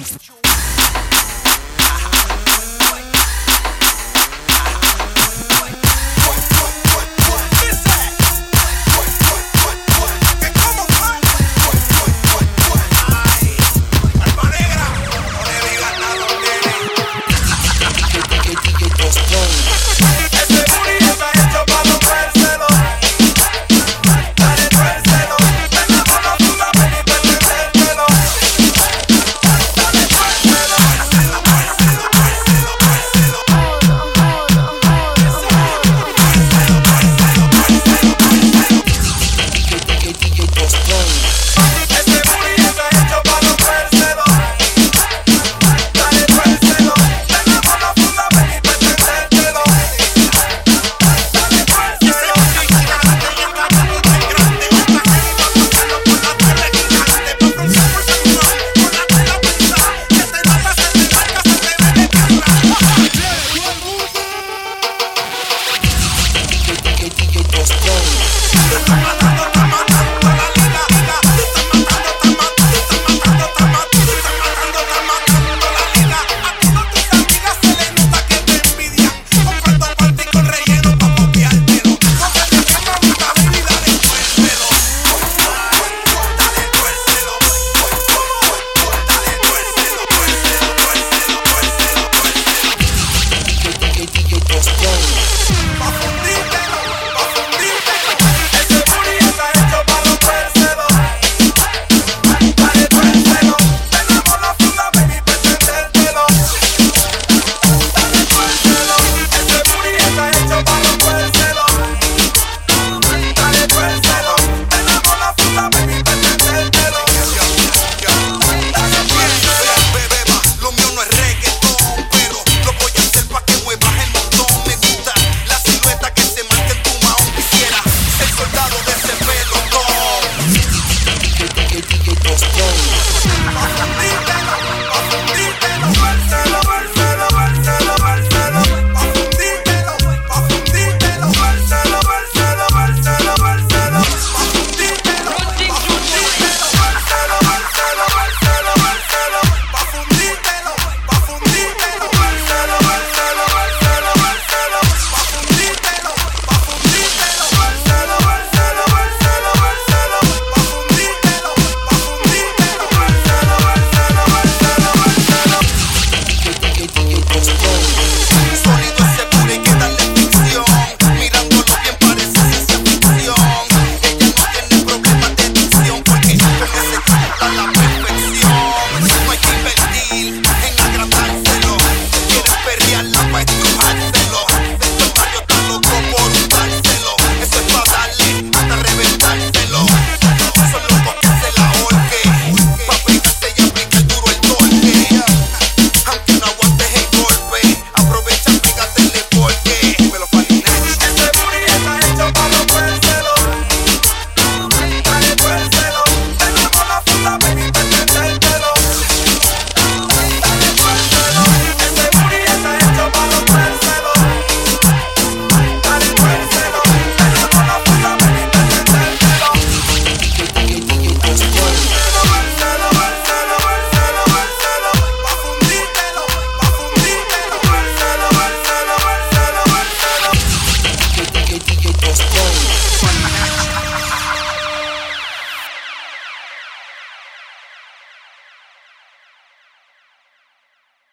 Joe. DJ Postón.